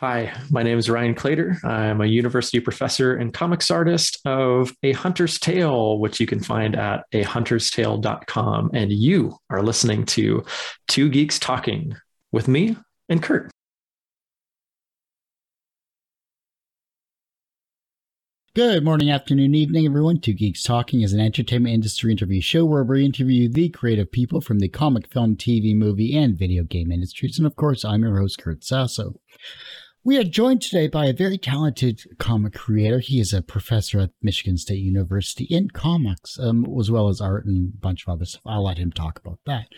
Hi, my name is Ryan Claytor. I'm a university professor and comics artist of A Hunter's Tale, which you can find at ahunterstale.com. And you are listening to Two Geeks Talking with me and Kurt. Good morning, afternoon, evening, everyone. Two Geeks Talking is an entertainment industry interview show where we interview the creative people from the comic, film, TV, movie, and video game industries. And of course, I'm your host, Kurt Sasso. We are joined today by a very talented comic creator. He is a professor at Michigan State University in comics, um, as well as art and a bunch of other stuff. I'll let him talk about that.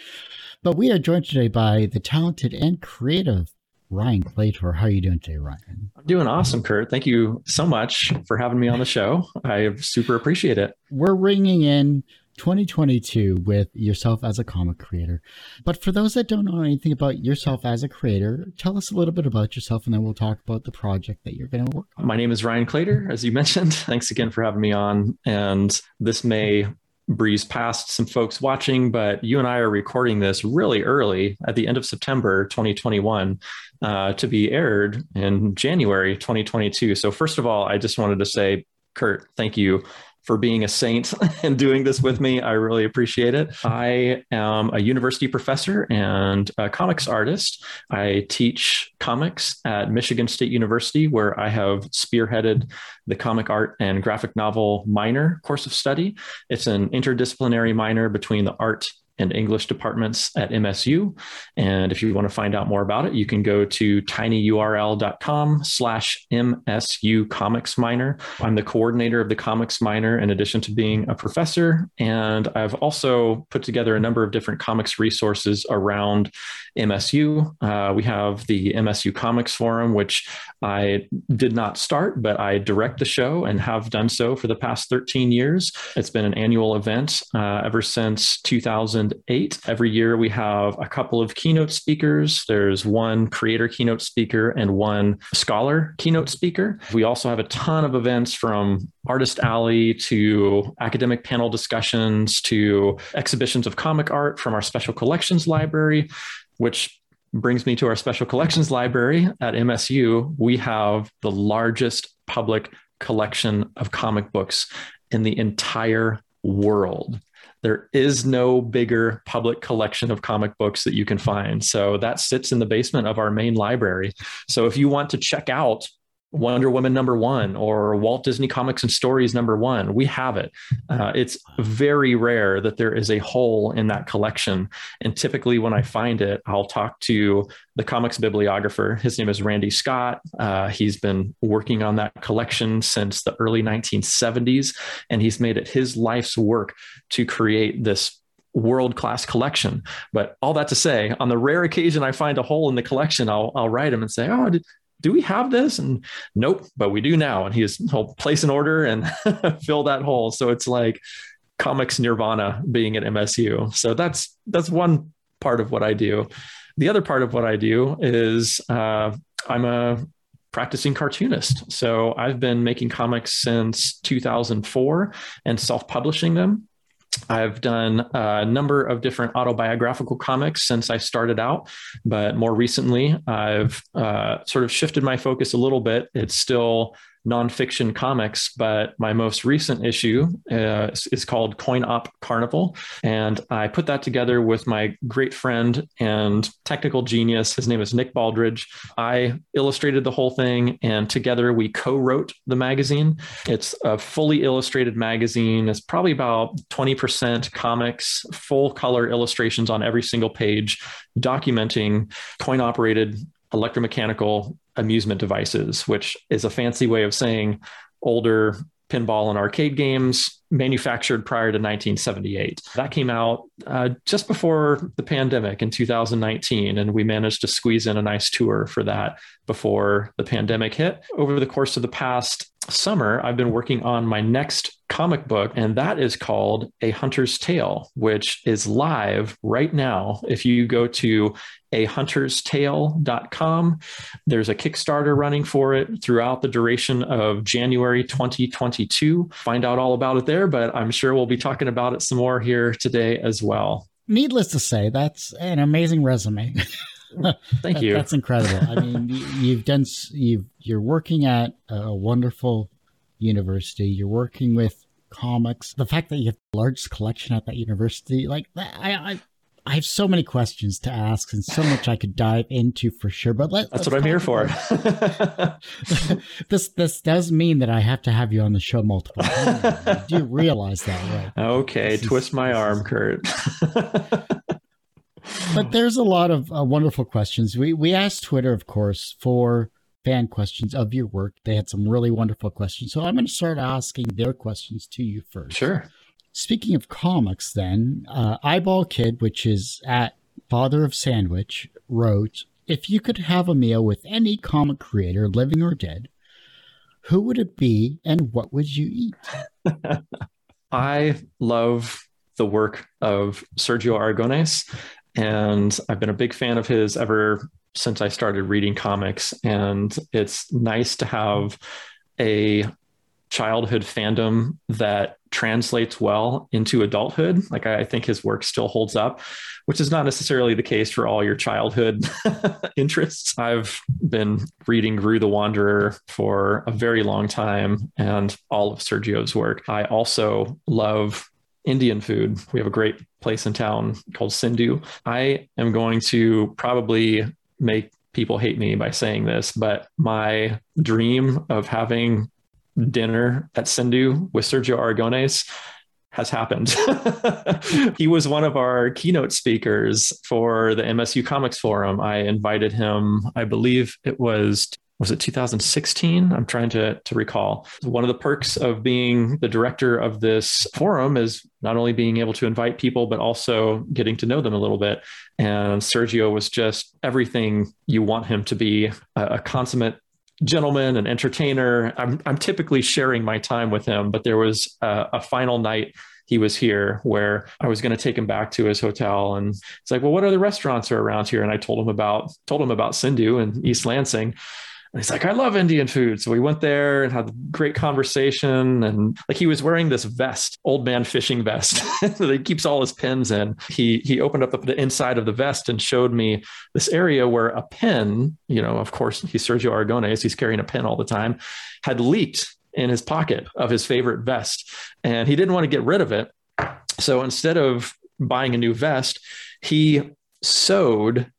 But we are joined today by the talented and creative Ryan Claytor. How are you doing today, Ryan? I'm doing awesome, Kurt. Thank you so much for having me on the show. I super appreciate it. We're ringing in 2022 with yourself as a comic creator. But for those that don't know anything about yourself as a creator, tell us a little bit about yourself and then we'll talk about the project that you're going to work on. My name is Ryan Claytor, as you mentioned. Thanks again for having me on. And this may breeze past some folks watching, but you and I are recording this really early at the end of September 2021 uh, to be aired in January 2022. So, first of all, I just wanted to say, Kurt, thank you for being a saint and doing this with me. I really appreciate it. I am a university professor and a comics artist. I teach comics at Michigan State University, where I have spearheaded the comic art and graphic novel minor course of study. It's an interdisciplinary minor between the art and English departments at MSU. And if you want to find out more about it, you can go to tinyurl.com slash MSU Comics Minor. I'm the coordinator of the Comics Minor in addition to being a professor. And I've also put together a number of different comics resources around MSU. Uh, we have the MSU Comics Forum, which I did not start, but I direct the show and have done so for the past 13 years. It's been an annual event uh, ever since 2008. Every year we have a couple of keynote speakers. There's one creator keynote speaker and one scholar keynote speaker. We also have a ton of events from Artist Alley to academic panel discussions to exhibitions of comic art from our special collections library which brings me to our special collections library at MSU. We have the largest public collection of comic books in the entire world. There is no bigger public collection of comic books that you can find. So that sits in the basement of our main library. So if you want to check out Wonder Woman number one or Walt Disney Comics and Stories number one. We have it. Uh, it's very rare that there is a hole in that collection. And typically, when I find it, I'll talk to the comics bibliographer. His name is Randy Scott. Uh, he's been working on that collection since the early 1970s, and he's made it his life's work to create this world class collection. But all that to say, on the rare occasion I find a hole in the collection, I'll, I'll write him and say, Oh, did, do we have this? And nope, but we do now. And he's he'll place an order and fill that hole. So it's like comics nirvana being at MSU. So that's that's one part of what I do. The other part of what I do is uh, I'm a practicing cartoonist. So I've been making comics since 2004 and self-publishing them. I've done a number of different autobiographical comics since I started out, but more recently, I've uh, sort of shifted my focus a little bit. It's still nonfiction comics, but my most recent issue uh, is called Coin Op Carnival. And I put that together with my great friend and technical genius. His name is Nick Baldridge. I illustrated the whole thing, and together we co wrote the magazine. It's a fully illustrated magazine. It's probably about 20% comics, full color illustrations on every single page, documenting coin operated electromechanical amusement devices, which is a fancy way of saying older pinball and arcade games manufactured prior to 1978. That came out uh, just before the pandemic in 2019, and we managed to squeeze in a nice tour for that before the pandemic hit. Over the course of the past summer, I've been working on my next comic book, and that is called A Hunter's Tale, which is live right now. If you go to ahunterstale.com, there's a Kickstarter running for it throughout the duration of January 2022. Find out all about it there, but I'm sure we'll be talking about it some more here today as well. Needless to say, that's an amazing resume. Thank you. That's incredible. I mean, you've done you've you're working at a wonderful university. You're working with comics. The fact that you have the largest collection at that university, like I, I I have so many questions to ask and so much I could dive into for sure. But let, that's what I'm here for. this this does mean that I have to have you on the show multiple times. do you realize that, right? Okay, this twist is, my arm, Kurt. But there's a lot of uh, wonderful questions. We we asked Twitter, of course, for fan questions of your work. They had some really wonderful questions, so I'm going to start asking their questions to you first. Sure. Speaking of comics, then, uh, Eyeball Kid, which is at Father of Sandwich, wrote If you could have a meal with any comic creator, living or dead, who would it be and what would you eat? I love the work of Sergio Aragonés, and I've been a big fan of his ever since I started reading comics. And it's nice to have a childhood fandom that translates well into adulthood. Like I think his work still holds up, which is not necessarily the case for all your childhood interests. I've been reading Groo the Wanderer for a very long time and all of Sergio's work. I also love Indian food. We have a great place in town called Sindhu. I am going to probably make people hate me by saying this, but my dream of having dinner at Sindhu with Sergio Aragonés has happened. he was one of our keynote speakers for the MSU Comics Forum. I invited him, I believe it was was it 2016? I'm trying to, to recall. One of the perks of being the director of this forum is not only being able to invite people, but also getting to know them a little bit. And Sergio was just everything you want him to be a, a consummate gentleman and entertainer. I'm, I'm typically sharing my time with him, but there was a, a final night he was here where I was going to take him back to his hotel. And it's like, well, what other restaurants are around here? And I told him about, told him about Sindhu and East Lansing. And he's like, I love Indian food. So we went there and had a great conversation. And like he was wearing this vest, old man fishing vest that he keeps all his pins in. He he opened up the inside of the vest and showed me this area where a pin, you know, of course, he's Sergio Aragonés, he's carrying a pin all the time, had leaked in his pocket of his favorite vest. And he didn't want to get rid of it. So instead of buying a new vest, he sewed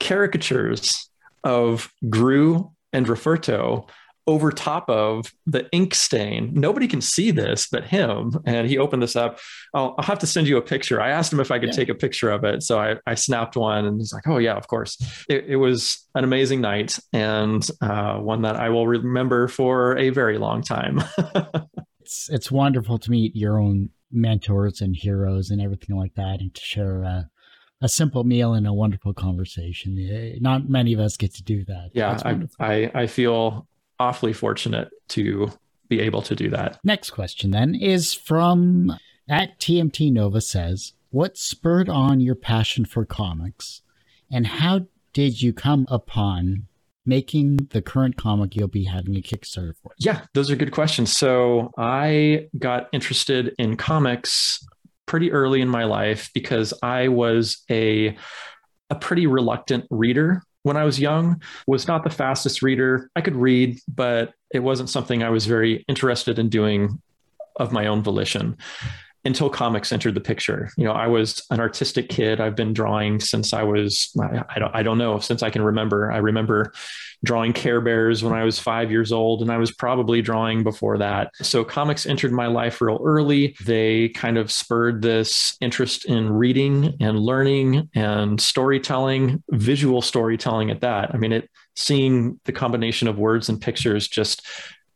caricatures of Groo and Rufferto over top of the ink stain. Nobody can see this but him. And he opened this up. I'll, I'll have to send you a picture. I asked him if I could yeah. take a picture of it. So I, I snapped one and he's like, oh, yeah, of course. It, it was an amazing night and uh, one that I will remember for a very long time. it's, it's wonderful to meet your own mentors and heroes and everything like that and to share uh, a simple meal and a wonderful conversation. Eh, not many of us get to do that. Yeah, I, I, I feel awfully fortunate to be able to do that. Next question then is from at TMT Nova says, What spurred on your passion for comics and how did you come upon making the current comic you'll be having a Kickstarter for? Yeah, those are good questions. So I got interested in comics pretty early in my life because I was a a pretty reluctant reader when I was young. Was not the fastest reader. I could read, but it wasn't something I was very interested in doing of my own volition until comics entered the picture. You know, I was an artistic kid. I've been drawing since I was I don't I don't know since I can remember. I remember drawing Care Bears when I was five years old, and I was probably drawing before that. So comics entered my life real early. They kind of spurred this interest in reading and learning and storytelling, visual storytelling at that. I mean, it seeing the combination of words and pictures just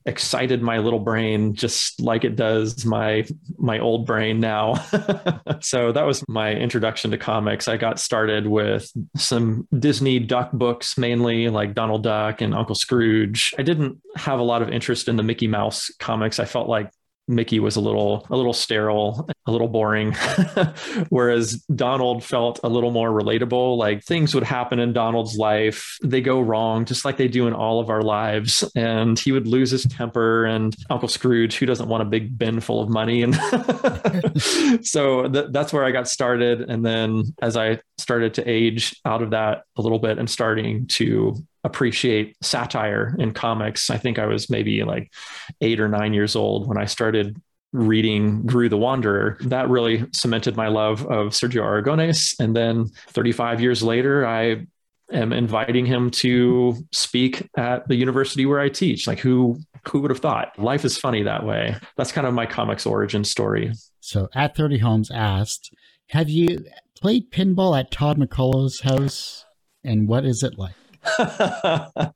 excited my little brain just like it does my my old brain now. So that was my introduction to comics. I got started with some disney duck books mainly like donald duck and uncle scrooge. I didn't have a lot of interest in the mickey mouse comics. I felt like Mickey was a little a little sterile, a little boring, whereas Donald felt a little more relatable. Like things would happen in Donald's life, they go wrong, just like they do in all of our lives, and he would lose his temper. And Uncle Scrooge, who doesn't want a big bin full of money, and so th- that's where I got started. And then as I started to age out of that a little bit and starting to appreciate satire in comics. I think I was maybe like eight or nine years old when I started reading Groo the Wanderer. That really cemented my love of Sergio Aragonés. And then 35 years later, I am inviting him to speak at the university where I teach. Like who who would have thought? Life is funny that way. That's kind of my comics origin story. So at 30 Homes asked, have you played pinball at Todd MacCulloch's house? And what is it like?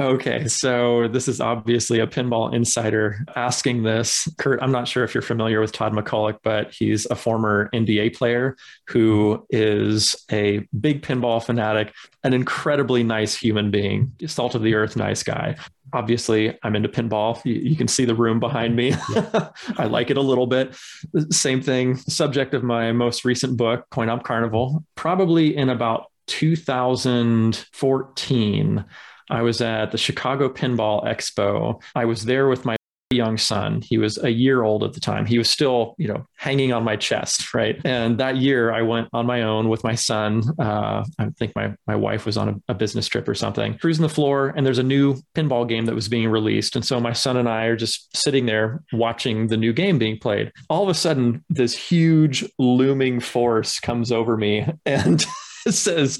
okay, so this is obviously a pinball insider asking this. Kurt, I'm not sure if you're familiar with Todd MacCulloch, but he's a former NBA player who is a big pinball fanatic, an incredibly nice human being, salt of the earth, nice guy. Obviously, I'm into pinball. You, you can see the room behind me. I like it a little bit. Same thing, subject of my most recent book, Coin Op Carnival, probably in about 2014, I was at the Chicago Pinball Expo. I was there with my young son. He was a year old at the time. He was still, you know, hanging on my chest, right? And that year, I went on my own with my son. Uh, I think my my wife was on a, a, business trip or something. Cruising the floor, and there's a new pinball game that was being released, and so my son and I are just sitting there watching the new game being played. All of a sudden, this huge looming force comes over me, and says,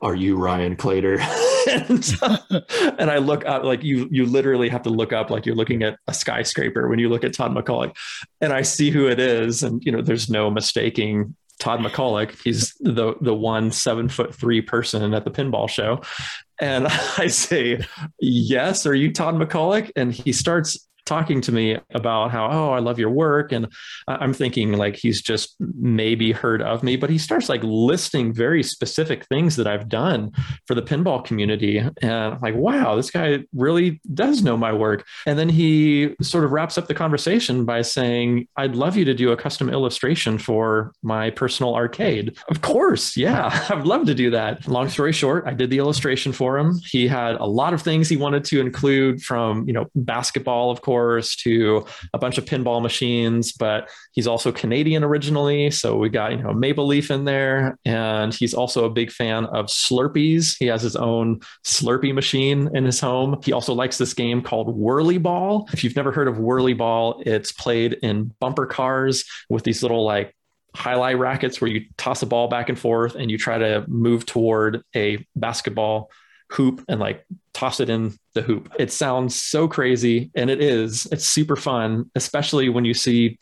are you Ryan Claytor? and, and, I look up like you you literally have to look up like you're looking at a skyscraper when you look at Todd MacCulloch. And I see who it is. And you know, there's no mistaking Todd MacCulloch. He's the the one seven foot three person at the pinball show. And I say, Yes, are you Todd MacCulloch? And he starts talking to me about how oh i love your work and i'm thinking like he's just maybe heard of me but he starts like listing very specific things that i've done for the pinball community and i'm like wow this guy really does know my work. And then he sort of wraps up the conversation by saying i'd love you to do a custom illustration for my personal arcade. Of course yeah i'd love to do that. Long story short i did the illustration for him. He had a lot of things he wanted to include from you know basketball of course to a bunch of pinball machines, but he's also Canadian originally. So we got, you know, Maple Leaf in there. And he's also a big fan of Slurpees. He has his own Slurpee machine in his home. He also likes this game called Whirly Ball. If you've never heard of Whirly Ball, it's played in bumper cars with these little like jai alai rackets where you toss a ball back and forth and you try to move toward a basketball hoop and like toss it in the hoop. It sounds so crazy, and it is. It's super fun, especially when you see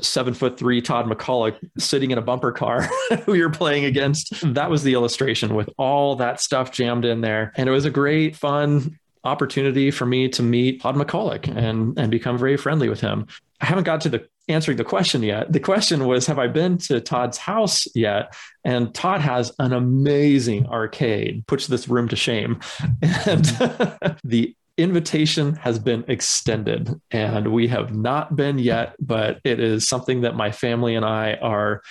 seven foot three Todd MacCulloch sitting in a bumper car who you're playing against. That was the illustration with all that stuff jammed in there. And it was a great, fun opportunity for me to meet Todd McCullough and, and become very friendly with him. I haven't got to the answering the question yet. The question was, have I been to Todd's house yet? And Todd has an amazing arcade, puts this room to shame. And the invitation has been extended and we have not been yet, but it is something that my family and I are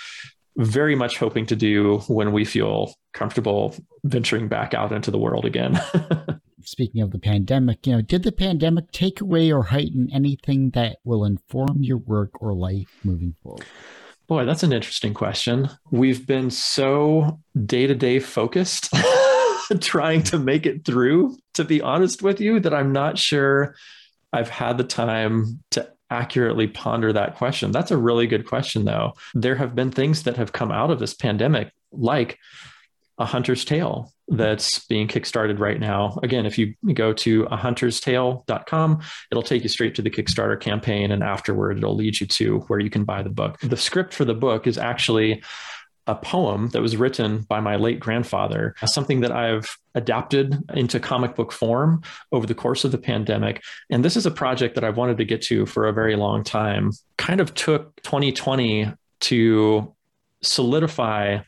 very much hoping to do when we feel comfortable venturing back out into the world again. speaking of the pandemic, you know, did the pandemic take away or heighten anything that will inform your work or life moving forward? Boy, that's an interesting question. We've been so day to day focused trying to make it through, to be honest with you, that I'm not sure I've had the time to accurately ponder that question. That's a really good question, though. There have been things that have come out of this pandemic, like a hunter's tale that's being kickstarted right now. Again, if you go to a hunterstale.com, it'll take you straight to the Kickstarter campaign and afterward it'll lead you to where you can buy the book. The script for the book is actually a poem that was written by my late grandfather, something that I've adapted into comic book form over the course of the pandemic. And this is a project that I've wanted to get to for a very long time. Kind of took 2020 to solidify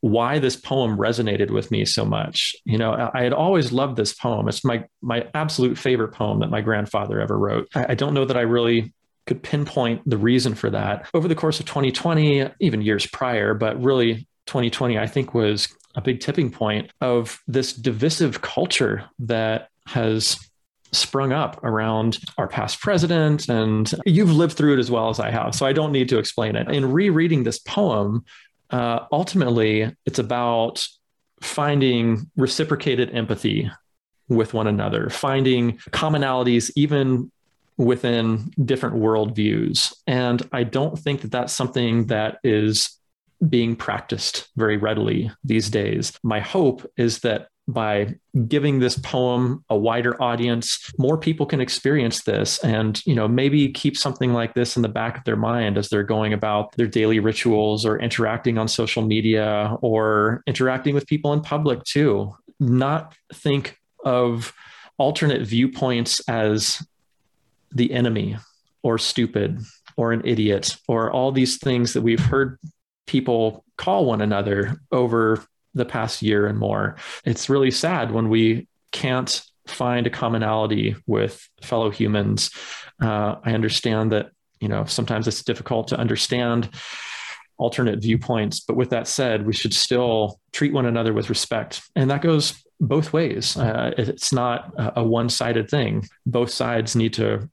why this poem resonated with me so much. You know, I had always loved this poem. It's my my absolute favorite poem that my grandfather ever wrote. I, I don't know that I really could pinpoint the reason for that. Over the course of 2020, even years prior, but really 2020, I think was a big tipping point of this divisive culture that has sprung up around our past president. And you've lived through it as well as I have. So I don't need to explain it. In rereading this poem, uh, ultimately, it's about finding reciprocated empathy with one another, finding commonalities even within different worldviews. And I don't think that that's something that is being practiced very readily these days. My hope is that by giving this poem a wider audience more people can experience this and you know maybe keep something like this in the back of their mind as they're going about their daily rituals or interacting on social media or interacting with people in public too. Not think of alternate viewpoints as the enemy or stupid or an idiot or all these things that we've heard people call one another over the past year and more. It's really sad when we can't find a commonality with fellow humans. Uh, I understand that you know sometimes it's difficult to understand alternate viewpoints, but with that said, we should still treat one another with respect, and that goes both ways. Uh, it's not a one-sided thing. Both sides need to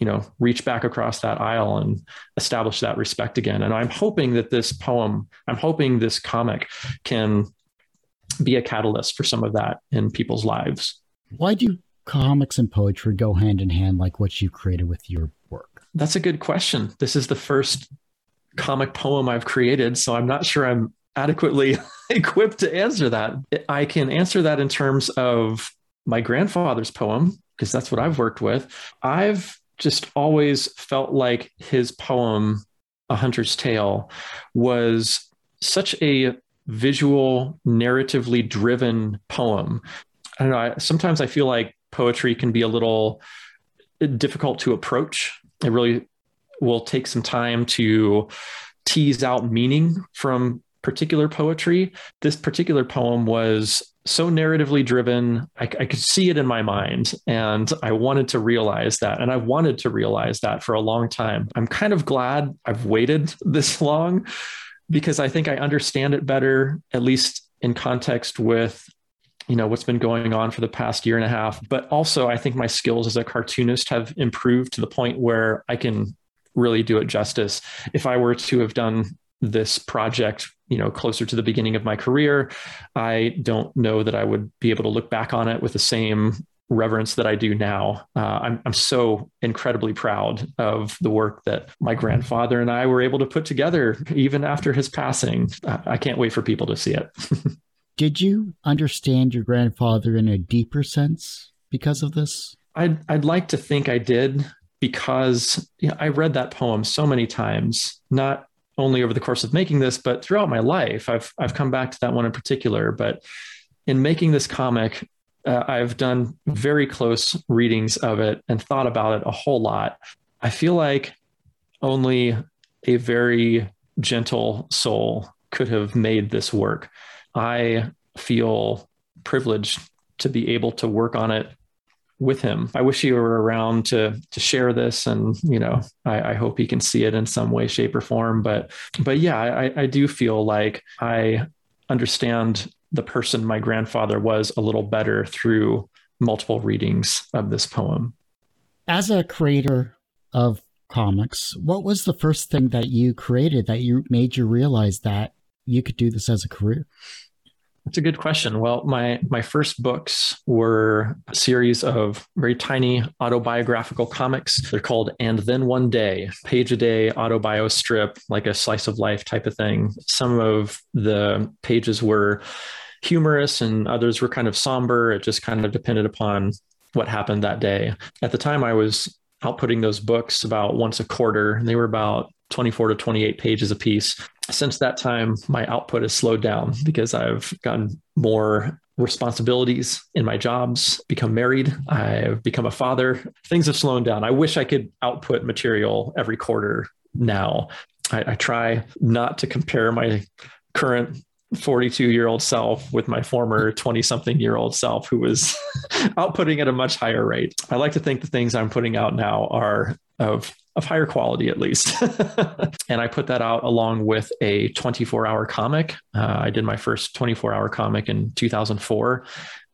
you know reach back across that aisle and establish that respect again and i'm hoping that this poem i'm hoping this comic can be a catalyst for some of that in people's lives. Why do comics and poetry go hand in hand like what you created with your work? That's a good question. This is the first comic poem i've created so i'm not sure i'm adequately equipped to answer that. I can answer that in terms of my grandfather's poem because that's what I've worked with. I've just always felt like his poem, A Hunter's Tale, was such a visual, narratively driven poem. I don't know. I, sometimes I feel like poetry can be a little difficult to approach. It really will take some time to tease out meaning from particular poetry. This particular poem was so narratively driven. I, I, could see it in my mind, and I wanted to realize that. And I've wanted to realize that for a long time. I'm kind of glad I've waited this long because I think I understand it better, at least in context with you know what's been going on for the past year and a half. But also i think my skills as a cartoonist have improved to the point where i can really do it justice. If i were to have done this project you know closer to the beginning of my career i don't know that i would be able to look back on it with the same reverence that i do now. Uh, I'm, I'm so incredibly proud of the work that my grandfather and i were able to put together even after his passing. I can't wait for people to see it. Did you understand your grandfather in a deeper sense because of this? I'd, I'd like to think i did because you know, i read that poem so many times not only over the course of making this, but throughout my life, I've I've come back to that one in particular. But in making this comic, uh, I've done very close readings of it and thought about it a whole lot. I feel like only a very gentle soul could have made this work. I feel privileged to be able to work on it with him. I wish he were around to to share this, and you know, I, I hope he can see it in some way, shape, or form. But but yeah, I, I do feel like I understand the person my grandfather was a little better through multiple readings of this poem. As a creator of comics, what was the first thing that you created that you made you realize that you could do this as a career? That's a good question. Well, my my first books were a series of very tiny autobiographical comics. They're called And Then One Day, page a day autobio strip, like a slice of life type of thing. Some of the pages were humorous and others were kind of somber. It just kind of depended upon what happened that day. At the time I was outputting those books about once a quarter, and they were about 24 to 28 pages a piece since that time, my output has slowed down because I've gotten more responsibilities in my jobs, become married, I've become a father. Things have slowed down. I wish I could output material every quarter now. I, I try not to compare my current 42 year old self with my former 20 something year old self who was outputting at a much higher rate. I like to think the things I'm putting out now are of of higher quality at least. and I put that out along with a 24 hour comic. Uh, I did my first 24 hour comic in 2004.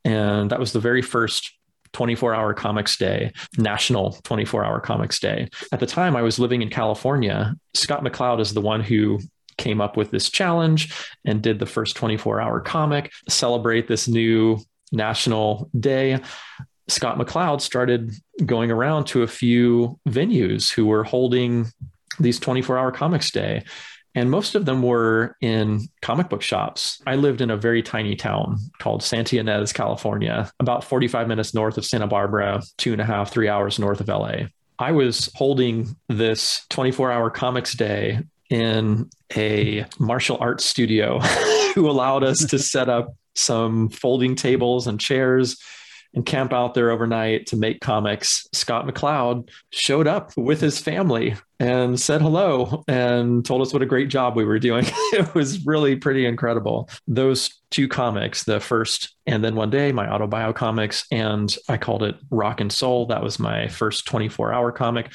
And that was the very first 24 hour comics day, national 24 hour comics day. At the time, I was living in California. Scott McCloud is the one who came up with this challenge and did the first 24 hour comic, celebrate this new national day. Scott McCloud started going around to a few venues who were holding these 24 hour comics day. And most of them were in comic book shops. I lived in a very tiny town called Santa Ynez, California, about 45 minutes north of Santa Barbara, two and a half, three hours north of LA. I was holding this 24 hour comics day in a martial arts studio who allowed us to set up some folding tables and chairs and camp out there overnight to make comics. Scott McCloud showed up with his family and said hello and told us what a great job we were doing. it was really pretty incredible. Those two comics, the first and then one day, my autobio comics, and I called it Rock and Soul. That was my first 24 hour comic.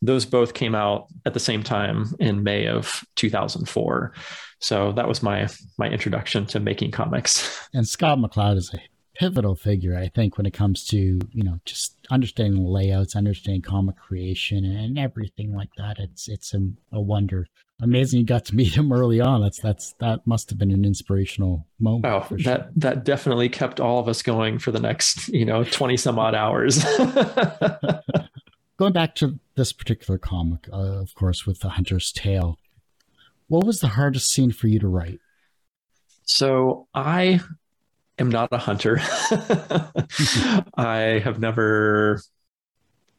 Those both came out at the same time in May of 2004. So that was my my introduction to making comics. And Scott McCloud is a pivotal figure, I think, when it comes to you know just understanding layouts, understanding comic creation, and everything like that. It's it's a, a wonder. Amazing you got to meet him early on. That's that's that must have been an inspirational moment. Oh, sure. that that definitely kept all of us going for the next you know twenty some odd hours. Going back to this particular comic, uh, of course, with the Hunter's Tale, what was the hardest scene for you to write? So I am not a hunter. I have never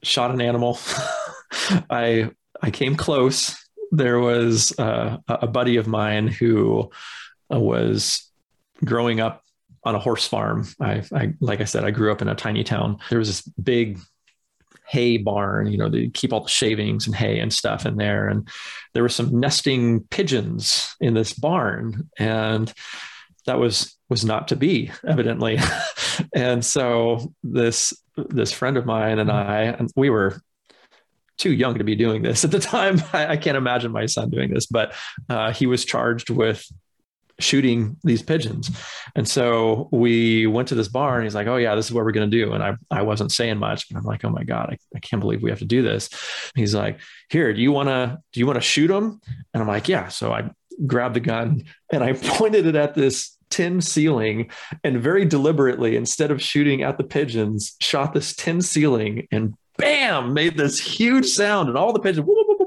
shot an animal. I I came close. There was uh, a buddy of mine who uh, was growing up on a horse farm. I, I, like I said, I grew up in a tiny town. There was this big hay barn. You know, they keep all the shavings and hay and stuff in there. And there were some nesting pigeons in this barn, and that was was not to be evidently and so this this friend of mine and i and we were too young to be doing this at the time i, I can't imagine my son doing this but uh, he was charged with shooting these pigeons. And so we went to this bar and he's like oh yeah this is what we're going to do. And I, I wasn't saying much but i'm like oh my god I, I can't believe we have to do this. He's like here do you want to do you want to shoot them and i'm like yeah. So i grabbed the gun and i pointed it at this tin ceiling and very deliberately, instead of shooting at the pigeons, shot this tin ceiling and bam, made this huge sound. And all the pigeons, woo, woo,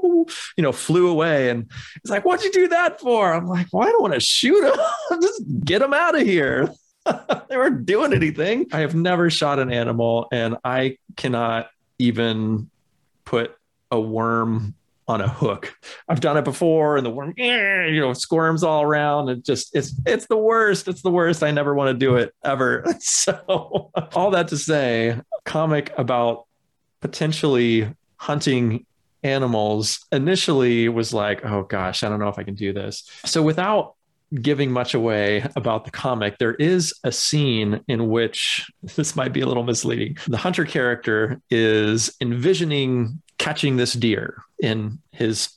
you know, flew away. And it's like, what'd you do that for? I'm like, well, I don't want to shoot them. Just get them out of here. they weren't doing anything. I have never shot an animal and I cannot even put a worm on a hook. I've done it before, and the worm, you know, squirms all around. It just it's it's the worst. It's the worst. I never want to do it ever. So all that to say, comic about potentially hunting animals initially was like, oh gosh, I don't know if I can do this. So without giving much away about the comic, there is a scene in which this might be a little misleading. The hunter character is envisioning catching this deer in his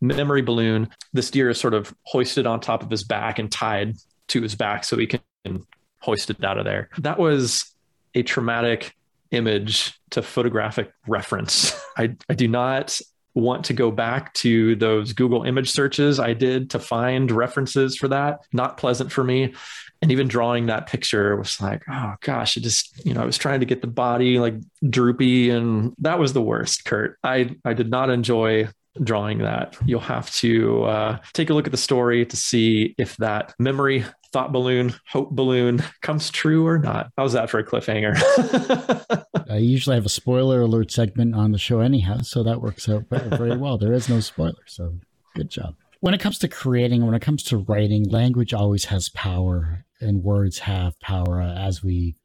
memory balloon. This deer is sort of hoisted on top of his back and tied to his back so he can hoist it out of there. That was a traumatic image to photographic reference. I, I do not want to go back to those Google image searches I did to find references for that. Not pleasant for me. And even drawing that picture was like, oh gosh, it just, you know, I was trying to get the body like droopy and that was the worst, Kurt. I, I did not enjoy drawing that. You'll have to uh, take a look at the story to see if that memory thought balloon, hope balloon comes true or not. How's that for a cliffhanger? I usually have a spoiler alert segment on the show, anyhow, so that works out very, very well. There is no spoiler, so good job. When it comes to creating, when it comes to writing, language always has power, and words have power, as we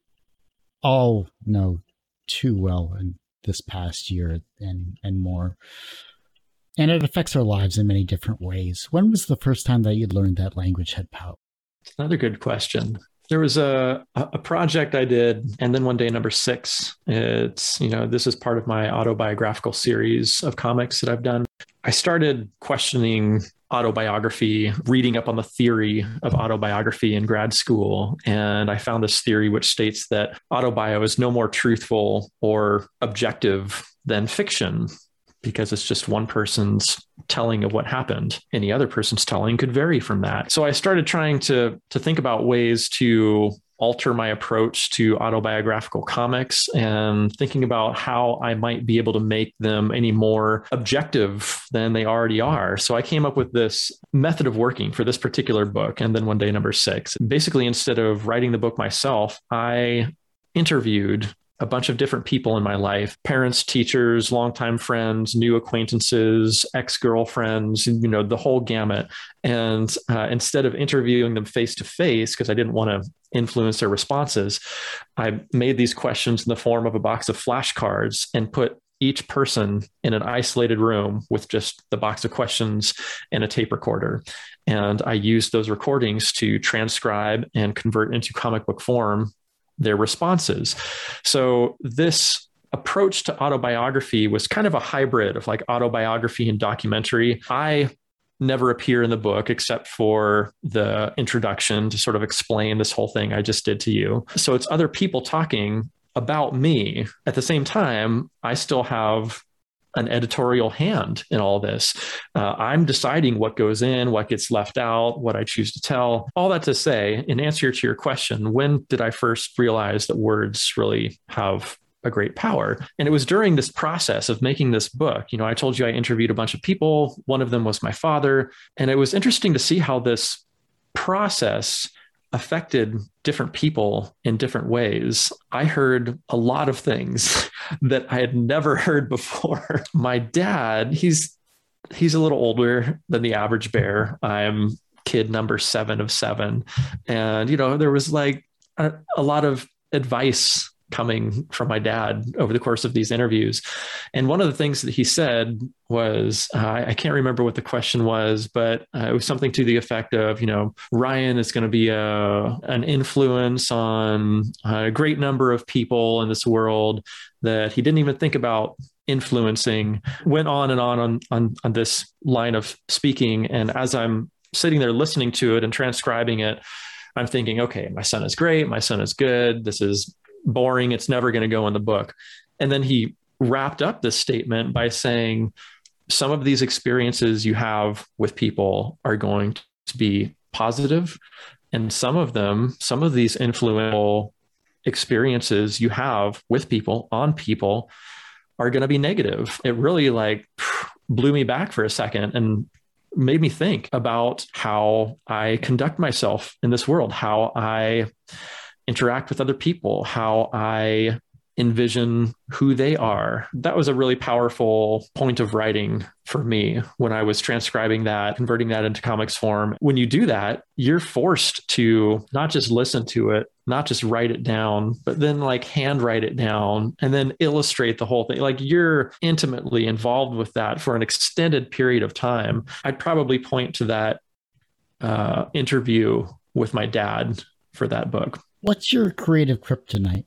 all know too well in this past year and and more. And it affects our lives in many different ways. When was the first time that you learned that language had power? Another good question. there was a a project I did, and then one day number six. It's you know this is part of my autobiographical series of comics that I've done. I started questioning autobiography, reading up on the theory of autobiography in grad school, and I found this theory which states that autobio is no more truthful or objective than fiction because it's just one person's telling of what happened. Any other person's telling could vary from that. So I started trying to to think about ways to alter my approach to autobiographical comics and thinking about how I might be able to make them any more objective than they already are. So I came up with this method of working for this particular book and then one day number 6. Basically instead of writing the book myself, I interviewed a bunch of different people in my life parents teachers longtime friends new acquaintances ex-girlfriends you know the whole gamut and uh, instead of interviewing them face to face because i didn't want to influence their responses i made these questions in the form of a box of flashcards and put each person in an isolated room with just the box of questions and a tape recorder. And I used those recordings to transcribe and convert into comic book form their responses. So this approach to autobiography was kind of a hybrid of like autobiography and documentary. I never appear in the book except for the introduction to sort of explain this whole thing I just did to you. So it's other people talking about me. At the same time, I still have an editorial hand in all this. Uh, I'm deciding what goes in, what gets left out, what I choose to tell. All that to say, in answer to your question, when did I first realize that words really have a great power. And it was during this process of making this book. You know, I told you I interviewed a bunch of people. One of them was my father. And it was interesting to see how this process affected different people in different ways. I heard a lot of things that I had never heard before. My dad, he's he's a little older than the average bear. I'm kid number 7 of 7 and you know there was like a, a lot of advice coming from my dad over the course of these interviews. And one of the things that he said was uh, I can't remember what the question was, but uh, it was something to the effect of, you know, Ryan is going to be a, an influence on a great number of people in this world that he didn't even think about influencing went on and on on on, on this line of speaking and as i'm sitting there listening to it and transcribing it I'm thinking, okay, my son is great. My son is good. This is boring. It's never going to go in the book. And then he wrapped up this statement by saying, some of these experiences you have with people are going to be positive, and some of them, some of these influential experiences you have with people on people are going to be negative. It really like blew me back for a second and made me think about how I conduct myself in this world, how I interact with other people, how I envision who they are. That was a really powerful point of writing for me when I was transcribing that, converting that into comics form. When you do that, you're forced to not just listen to it, not just write it down, but then like handwrite it down and then illustrate the whole thing. Like you're intimately involved with that for an extended period of time. I'd probably point to that uh, interview with my dad for that book. What's your creative kryptonite?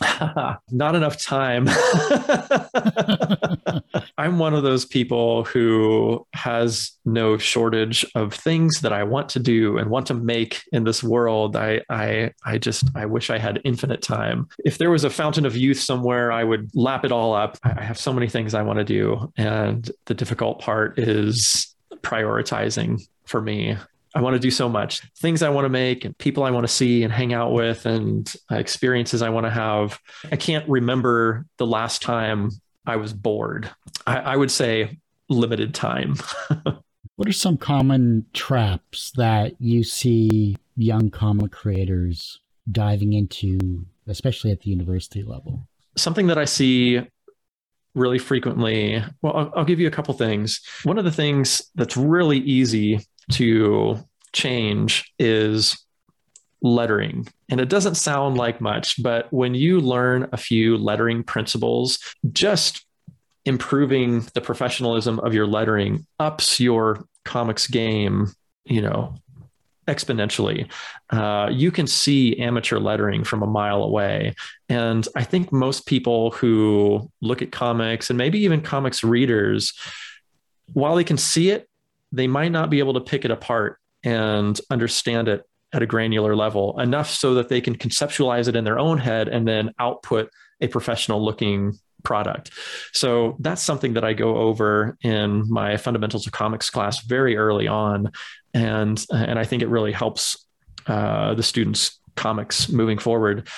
Not enough time. I'm one of those people who has no shortage of things that I want to do and want to make in this world. I I I just I wish I had infinite time. If there was a fountain of youth somewhere, I would lap it all up. I have so many things I want to do and the difficult part is prioritizing for me. I want to do so much things I want to make and people I want to see and hang out with and uh, experiences I want to have. I can't remember the last time I was bored. I, I would say limited time. what are some common traps that you see young comic creators diving into, especially at the university level? Something that I see really frequently. Well, I'll, I'll, give you a couple things. One of the things that's really easy to change is lettering. And it doesn't sound like much, but when you learn a few lettering principles, just improving the professionalism of your lettering ups your comics game, you know, exponentially. Uh, you can see amateur lettering from a mile away. And I think most people who look at comics and maybe even comics readers, while they can see it, they might not be able to pick it apart and understand it at a granular level enough so that they can conceptualize it in their own head and then output a professional looking product. So that's something that I go over in my fundamentals of comics class very early on, and and I think it really helps uh, the students comics moving forward.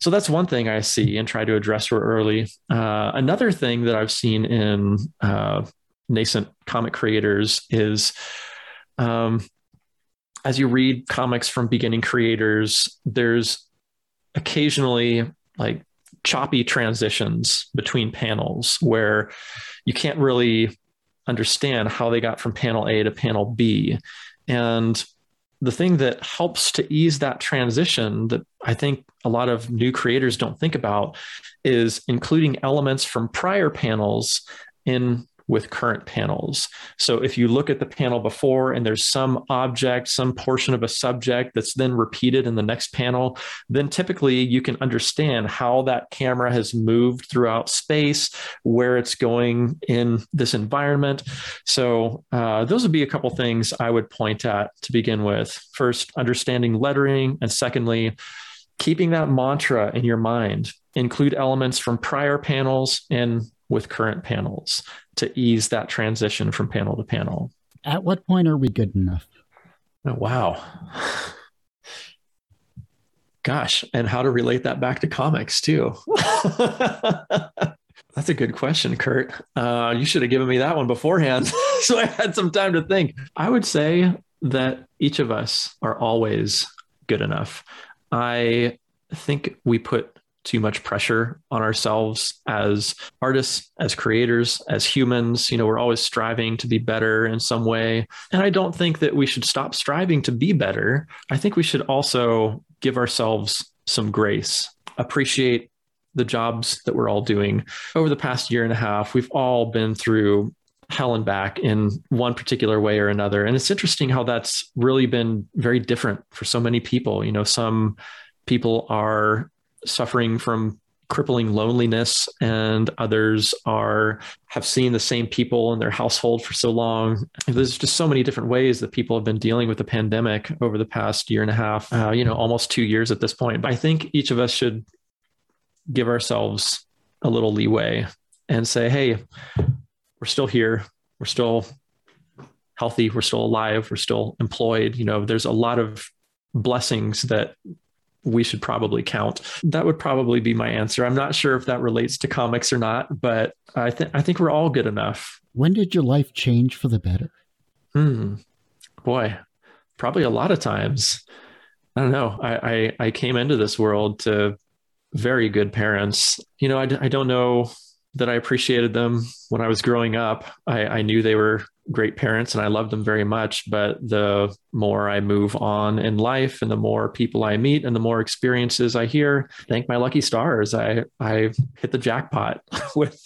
So that's one thing I see and try to address early. Uh, another thing that I've seen in uh, nascent comic creators is. Um, as you read comics from beginning creators, there's occasionally like choppy transitions between panels where you can't really understand how they got from panel A to panel B. And the thing that helps to ease that transition that I think a lot of new creators don't think about is including elements from prior panels in with current panels. So if you look at the panel before and there's some object, some portion of a subject that's then repeated in the next panel, then typically you can understand how that camera has moved throughout space, where it's going in this environment. So uh, those would be a couple things I would point at to begin with. First, understanding lettering, and secondly, keeping that mantra in your mind. Include elements from prior panels and with current panels to ease that transition from panel to panel. At what point are we good enough? Oh, wow. Gosh, and how to relate that back to comics too. That's a good question, Kurt. Uh, you should have given me that one beforehand so I had some time to think. I would say that each of us are always good enough. I think we put too much pressure on ourselves as artists, as creators, as humans. You know, we're always striving to be better in some way. And I don't think that we should stop striving to be better. I think we should also give ourselves some grace, appreciate the jobs that we're all doing. Over the past year and a half, we've all been through hell and back in one particular way or another. And it's interesting how that's really been very different for so many people. You know, some people are suffering from crippling loneliness and others are have seen the same people in their household for so long. There's just so many different ways that people have been dealing with the pandemic over the past year and a half uh, you know almost two years at this point. But i think each of us should give ourselves a little leeway and say hey we're still here. We're still healthy. We're still alive. We're still employed. You know there's a lot of blessings that we should probably count. That would probably be my answer. I'm not sure if that relates to comics or not, but I think I think we're all good enough. When did your life change for the better? Hmm. Boy, probably a lot of times. I don't know. I, I, I came into this world to very good parents. You know, I, I don't know that I appreciated them when I was growing up. I, I knew they were great parents and I love them very much. But the more I move on in life and the more people I meet and the more experiences I hear, thank my lucky stars, I, I hit the jackpot with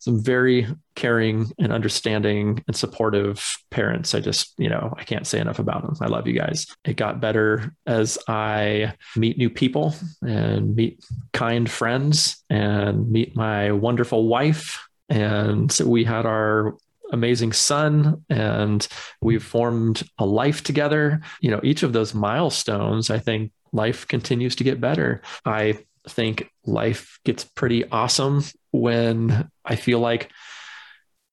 some very caring and understanding and supportive parents. I just, you know, I can't say enough about them. I love you guys. It got better as I meet new people and meet kind friends and meet my wonderful wife and we had our amazing son and we've formed a life together. You know, each of those milestones, I think life continues to get better. I think life gets pretty awesome when I feel like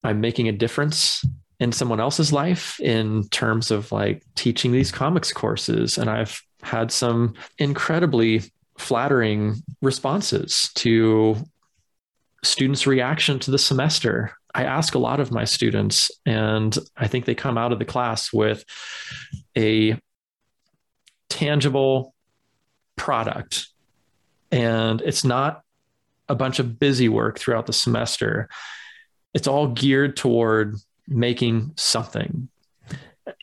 I'm making a difference in someone else's life in terms of like teaching these comics courses. And I've had some incredibly flattering responses to students' reaction to the semester. I ask a lot of my students, and I think they come out of the class with a tangible product. And it's not a bunch of busy work throughout the semester, it's all geared toward making something.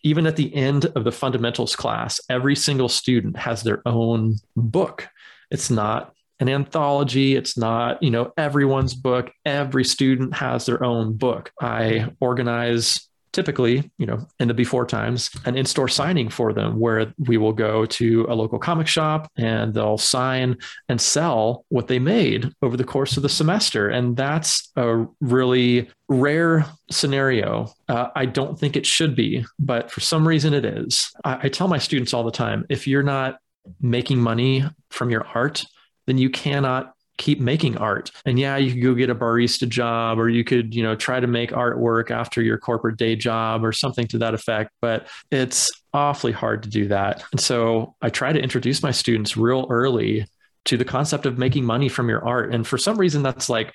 Even at the end of the fundamentals class, every single student has their own book. It's not an anthology. It's not, you know, everyone's book. Every student has their own book. I organize typically, you know, in the before times, an in store signing for them where we will go to a local comic shop and they'll sign and sell what they made over the course of the semester. And that's a really rare scenario. Uh, I don't think it should be, but for some reason it is. I, I tell my students all the time if you're not making money from your art, then you cannot keep making art. And yeah, you could go get a barista job or you could, you know, try to make artwork after your corporate day job or something to that effect, but it's awfully hard to do that. And so I try to introduce my students real early to the concept of making money from your art. And for some reason that's like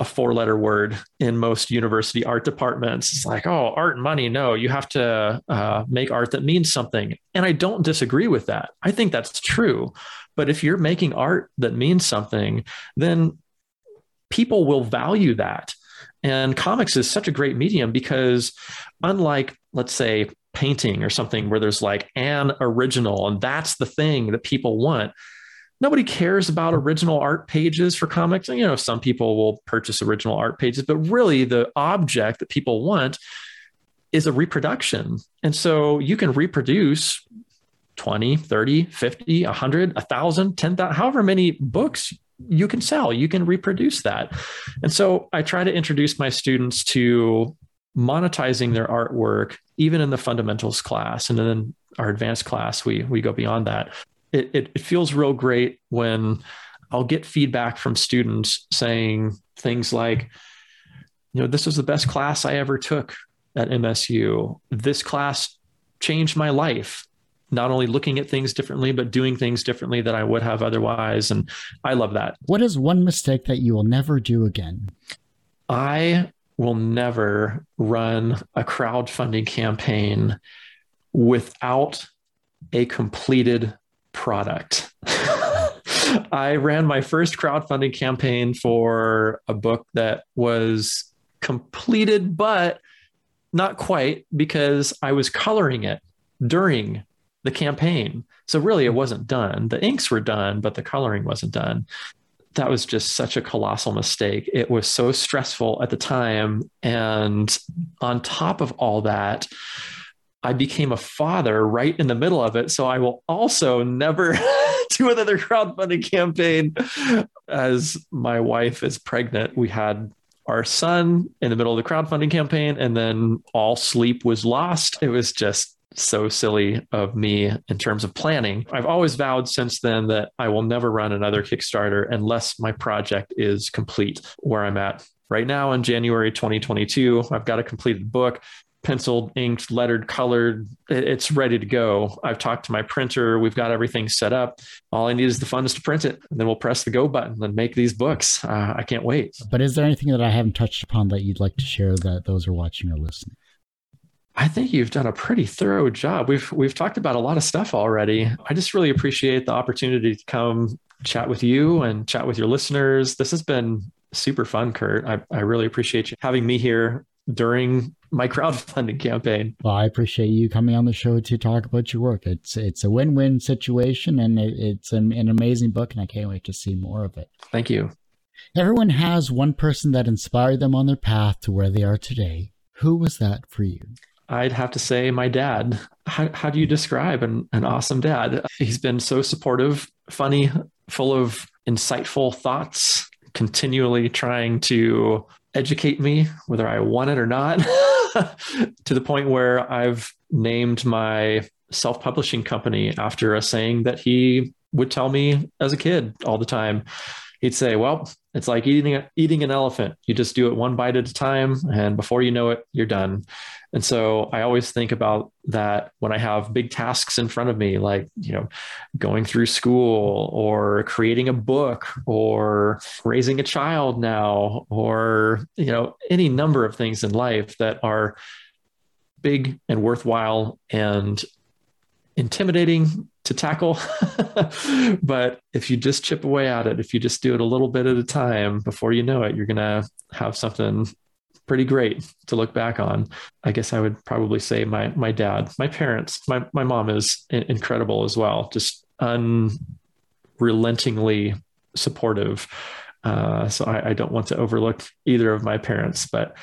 a four letter word in most university art departments. It's like, oh, art and money. No, you have to uh, make art that means something. And I don't disagree with that. I think that's true. But if you're making art that means something, then people will value that. And comics is such a great medium because, unlike, let's say, painting or something where there's like an original and that's the thing that people want, nobody cares about original art pages for comics. You know, some people will purchase original art pages, but really the object that people want is a reproduction. And so you can reproduce 20, 30, 50, 100, 1,000, 10,000, however many books you can sell, you can reproduce that. And so I try to introduce my students to monetizing their artwork, even in the fundamentals class. And then our advanced class, we, we go beyond that. It, it, it feels real great when I'll get feedback from students saying things like, you know, this was the best class I ever took at MSU. This class changed my life not only looking at things differently, but doing things differently that I would have otherwise. And I love that. What is one mistake that you will never do again? I will never run a crowdfunding campaign without a completed product. I ran my first crowdfunding campaign for a book that was completed, but not quite because I was coloring it during the campaign. So really, it wasn't done. The inks were done, but the coloring wasn't done. That was just such a colossal mistake. It was so stressful at the time. And on top of all that, I became a father right in the middle of it. So I will also never do another crowdfunding campaign. As my wife is pregnant, we had our son in the middle of the crowdfunding campaign, and then all sleep was lost. It was just so silly of me in terms of planning. I've always vowed since then that I will never run another Kickstarter unless my project is complete where I'm at. Right now in January 2022, I've got a completed book, penciled, inked, lettered, colored. It's ready to go. I've talked to my printer. We've got everything set up. All I need is the funds to print it. And then we'll press the go button and make these books. Uh, I can't wait. But is there anything that I haven't touched upon that you'd like to share that those are watching or listening? I think you've done a pretty thorough job. We've we've talked about a lot of stuff already. I just really appreciate the opportunity to come chat with you and chat with your listeners. This has been super fun, Kurt. I, I really appreciate you having me here during my crowdfunding campaign. Well, I appreciate you coming on the show to talk about your work. It's it's a win-win situation, and it, it's an, an amazing book, and I can't wait to see more of it. Thank you. Everyone has one person that inspired them on their path to where they are today. Who was that for you? I'd have to say my dad. How, how do you describe an, an awesome dad? He's been so supportive, funny, full of insightful thoughts, continually trying to educate me, whether I want it or not, to the point where I've named my self publishing company after a saying that he would tell me as a kid all the time. He'd say, Well, it's like eating eating an elephant. You just do it one bite at a time, and before you know it, you're done. And so I always think about that when I have big tasks in front of me, like you know, going through school or creating a book or raising a child now, or you know, any number of things in life that are big and worthwhile and intimidating to tackle. but if you just chip away at it, if you just do it a little bit at a time, before you know it, you're going to have something pretty great to look back on. I guess I would probably say my my dad, my parents, my my mom is incredible as well, just unrelentingly supportive. Uh, so I, I, don't want to overlook either of my parents, but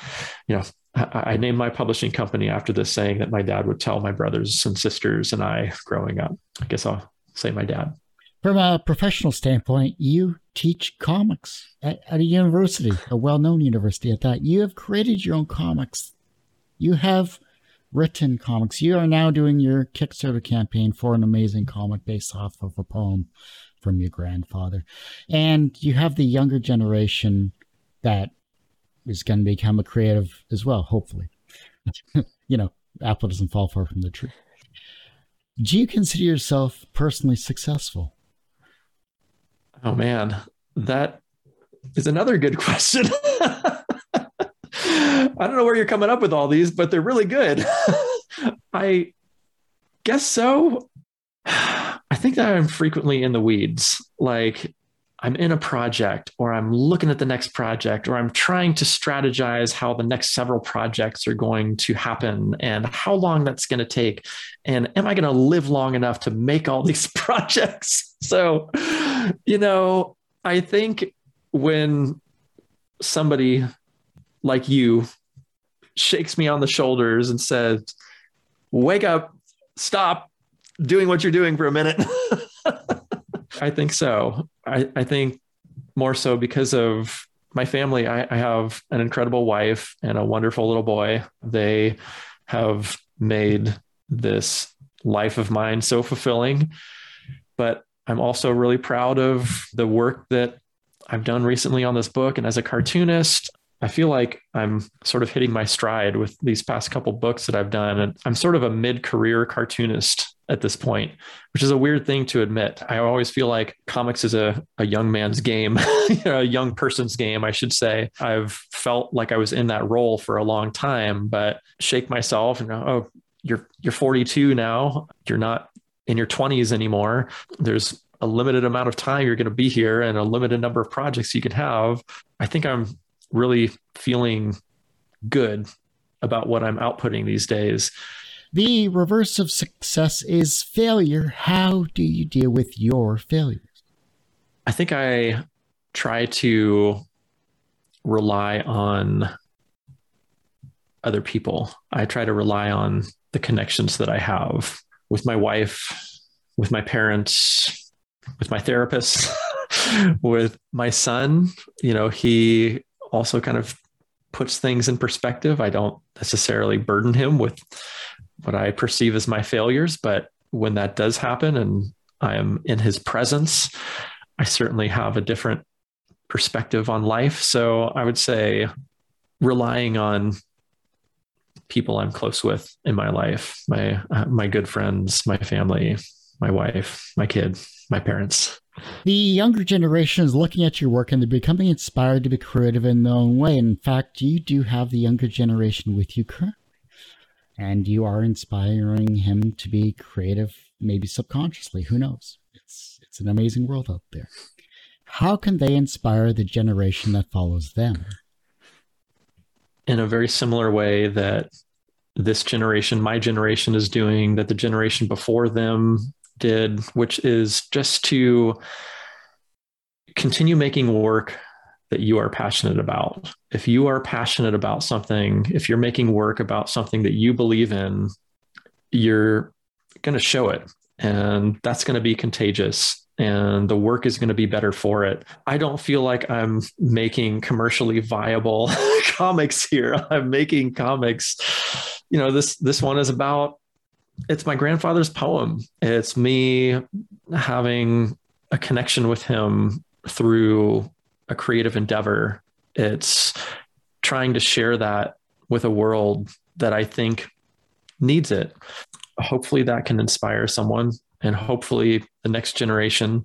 you know, I, named my publishing company after this saying that my dad would tell my brothers and sisters and I growing up. I guess I'll say my dad. From a professional standpoint, you teach comics at, at a university, a well known university at that. You have created your own comics. You have written comics. You are now doing your Kickstarter campaign for an amazing comic based off of a poem from your grandfather. And you have the younger generation that is going to become a creative as well, hopefully. you know, apple doesn't fall far from the tree. Do you consider yourself personally successful? Oh man, that is another good question. I don't know where you're coming up with all these, but they're really good. I guess so. I think that I'm frequently in the weeds. Like I'm in a project or I'm looking at the next project or I'm trying to strategize how the next several projects are going to happen and how long that's going to take. And am I going to live long enough to make all these projects? So, you know, I think when somebody like you shakes me on the shoulders and says, Wake up, stop doing what you're doing for a minute. I think so. I, I think more so because of my family. I, I have an incredible wife and a wonderful little boy. They have made this life of mine so fulfilling. But I'm also really proud of the work that I've done recently on this book. And as a cartoonist, I feel like I'm sort of hitting my stride with these past couple books that I've done. And I'm sort of a mid career cartoonist at this point, which is a weird thing to admit. I always feel like comics is a, a young man's game, a young person's game, I should say. I've felt like I was in that role for a long time, but shake myself and go, oh, you're you're 42 now. You're not in your 20s anymore. There's a limited amount of time you're going to be here and a limited number of projects you can have. I think I'm really feeling good about what I'm outputting these days. The reverse of success is failure. How do you deal with your failures? I think I try to rely on other people. I try to rely on the connections that I have with my wife, with my parents, with my therapist, with my son. You know, he also kind of puts things in perspective. I don't necessarily burden him with what I perceive as my failures. But when that does happen and I am in his presence, I certainly have a different perspective on life. So I would say relying on people I'm close with in my life, my uh, my good friends, my family, my wife, my kid, my parents. The younger generation is looking at your work and they're becoming inspired to be creative in their own way. In fact, you do have the younger generation with you currently and you are inspiring him to be creative, maybe subconsciously. Who knows? It's it's an amazing world out there. How can they inspire the generation that follows them? In a very similar way that this generation, my generation, is doing, that the generation before them did, which is just to continue making work that you are passionate about. If you are passionate about something, if you're making work about something that you believe in, you're going to show it. And that's going to be contagious. And the work is going to be better for it. I don't feel like I'm making commercially viable comics here. I'm making comics. You know, this this one is about it's my grandfather's poem. It's me having a connection with him through a creative endeavor. It's trying to share that with a world that I think needs it. Hopefully that can inspire someone and hopefully the next generation,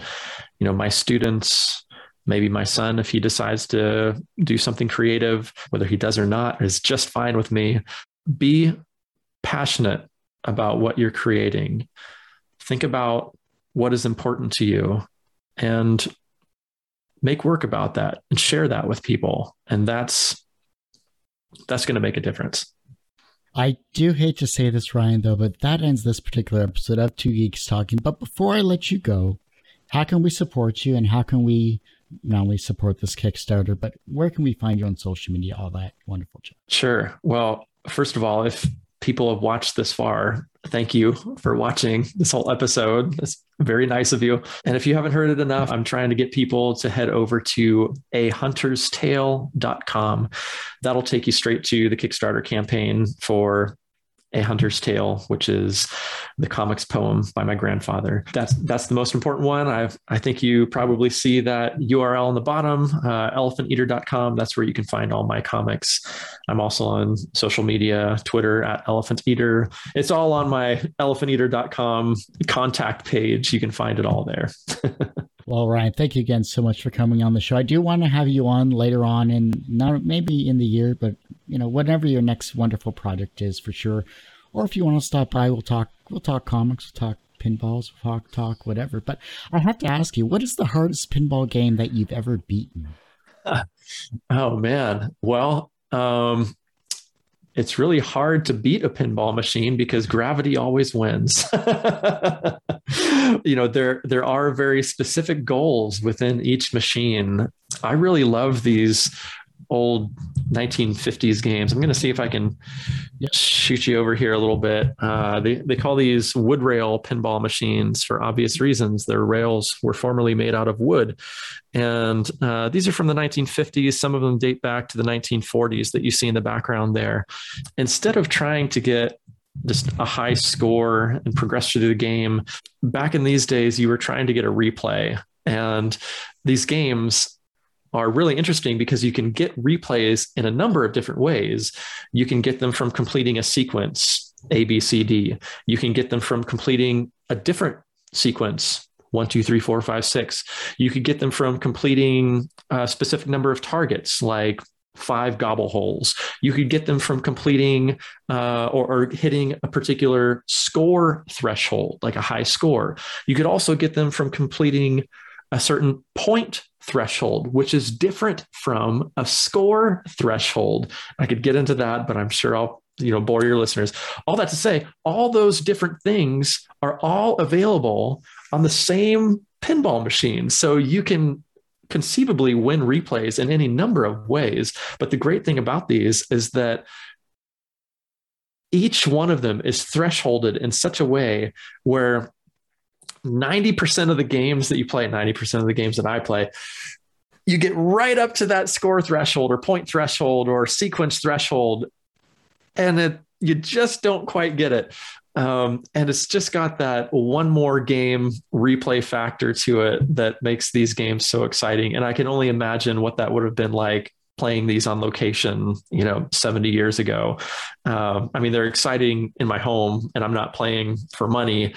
you know, my students, maybe my son if he decides to do something creative, whether he does or not is just fine with me. Be passionate about what you're creating. Think about what is important to you and make work about that and share that with people and that's that's going to make a difference I do hate to say this, Ryan, though, but that ends this particular episode of Two Geeks Talking. But before I let you go, how can we support you and how can we not only support this Kickstarter, but where can we find you on social media? All that wonderful. Stuff? Sure. Well, first of all, if people have watched this far, thank you for watching this whole episode. That's very nice of you. And if you haven't heard it enough, I'm trying to get people to head over to a hunterstale.com. That'll take you straight to the Kickstarter campaign for a Hunter's Tale, which is the comics poem by my grandfather. That's that's the most important one. I I think you probably see that URL on the bottom, uh, elephanteater.com. That's where you can find all my comics. I'm also on social media, Twitter at Elephant Eater. It's all on my elephanteater.com contact page. You can find it all there. Well, Ryan, thank you again so much for coming on the show. I do want to have you on later on, and not maybe in the year, but you know, whatever your next wonderful project is, for sure. Or if you want to stop by, we'll talk. We'll talk comics. We'll talk pinballs. We'll talk talk whatever. But I have to ask you, what is the hardest pinball game that you've ever beaten? oh man, well, um, it's really hard to beat a pinball machine because gravity always wins. you know, there there are very specific goals within each machine. I really love these old 1950s games. I'm going to see if I can shoot you over here a little bit. Uh, they, they call these wood rail pinball machines for obvious reasons. Their rails were formerly made out of wood. And uh, these are from the 1950s. Some of them date back to the 1940s that you see in the background there. Instead of trying to get just a high score and progress through the game, back in these days, you were trying to get a replay. And these games are really interesting because you can get replays in a number of different ways. You can get them from completing a sequence, A, B, C, D. You can get them from completing a different sequence, one, two, three, four, five, six. You could get them from completing a specific number of targets, like five gobble holes. You could get them from completing uh, or, or, hitting a particular score threshold, like a high score. You could also get them from completing a certain point threshold, which is different from a score threshold. I could get into that, but I'm sure I'll you know bore your listeners. All that to say, all those different things are all available on the same pinball machine. So you can conceivably win replays in any number of ways. But the great thing about these is that each one of them is thresholded in such a way where 90% of the games that you play, 90% of the games that I play, you get right up to that score threshold or point threshold or sequence threshold, and it, you just don't quite get it. Um, and it's just got that one more game replay factor to it that makes these games so exciting. And I can only imagine what that would have been like playing these on location, you know, 70 years ago. Um, I mean, they're exciting in my home, and I'm not playing for money.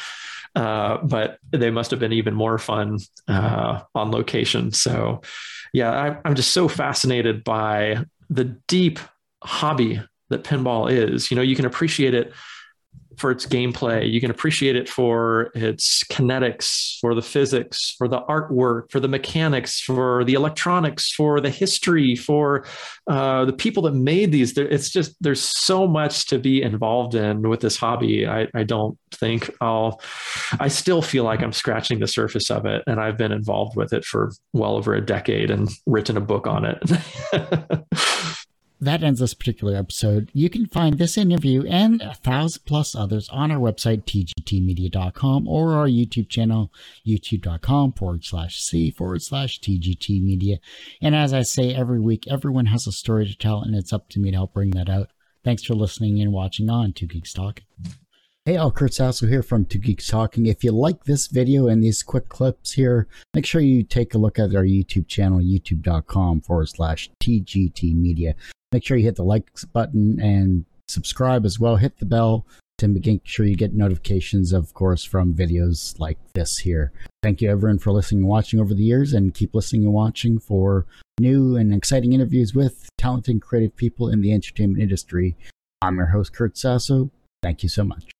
Uh, but they must have been even more fun uh, on location. So, yeah, I, I'm just so fascinated by the deep hobby that pinball is. You know, you can appreciate it for its gameplay. You can appreciate it for its kinetics, for the physics, for the artwork, for the mechanics, for the electronics, for the history, for uh, the people that made these. It's just there's so much to be involved in with this hobby. I, I don't think I'll. I still feel like I'm scratching the surface of it, and I've been involved with it for well over a decade and written a book on it. that ends this particular episode. You can find this interview and a thousand plus others on our website, tgtmedia.com, or our YouTube channel, youtube.com forward slash C forward slash TGT Media. And as I say every week, everyone has a story to tell, and it's up to me to help bring that out. Thanks for listening and watching on Two Geeks Talking. Hey, all, Kurt Sasso here from Two Geeks Talking. If you like this video and these quick clips here, make sure you take a look at our YouTube channel, youtube.com forward slash TGT Media. Make sure you hit the like button and subscribe as well. Hit the bell to make sure you get notifications, of course, from videos like this here. Thank you, everyone, for listening and watching over the years, and keep listening and watching for new and exciting interviews with talented and creative people in the entertainment industry. I'm your host, Kurt Sasso. Thank you so much.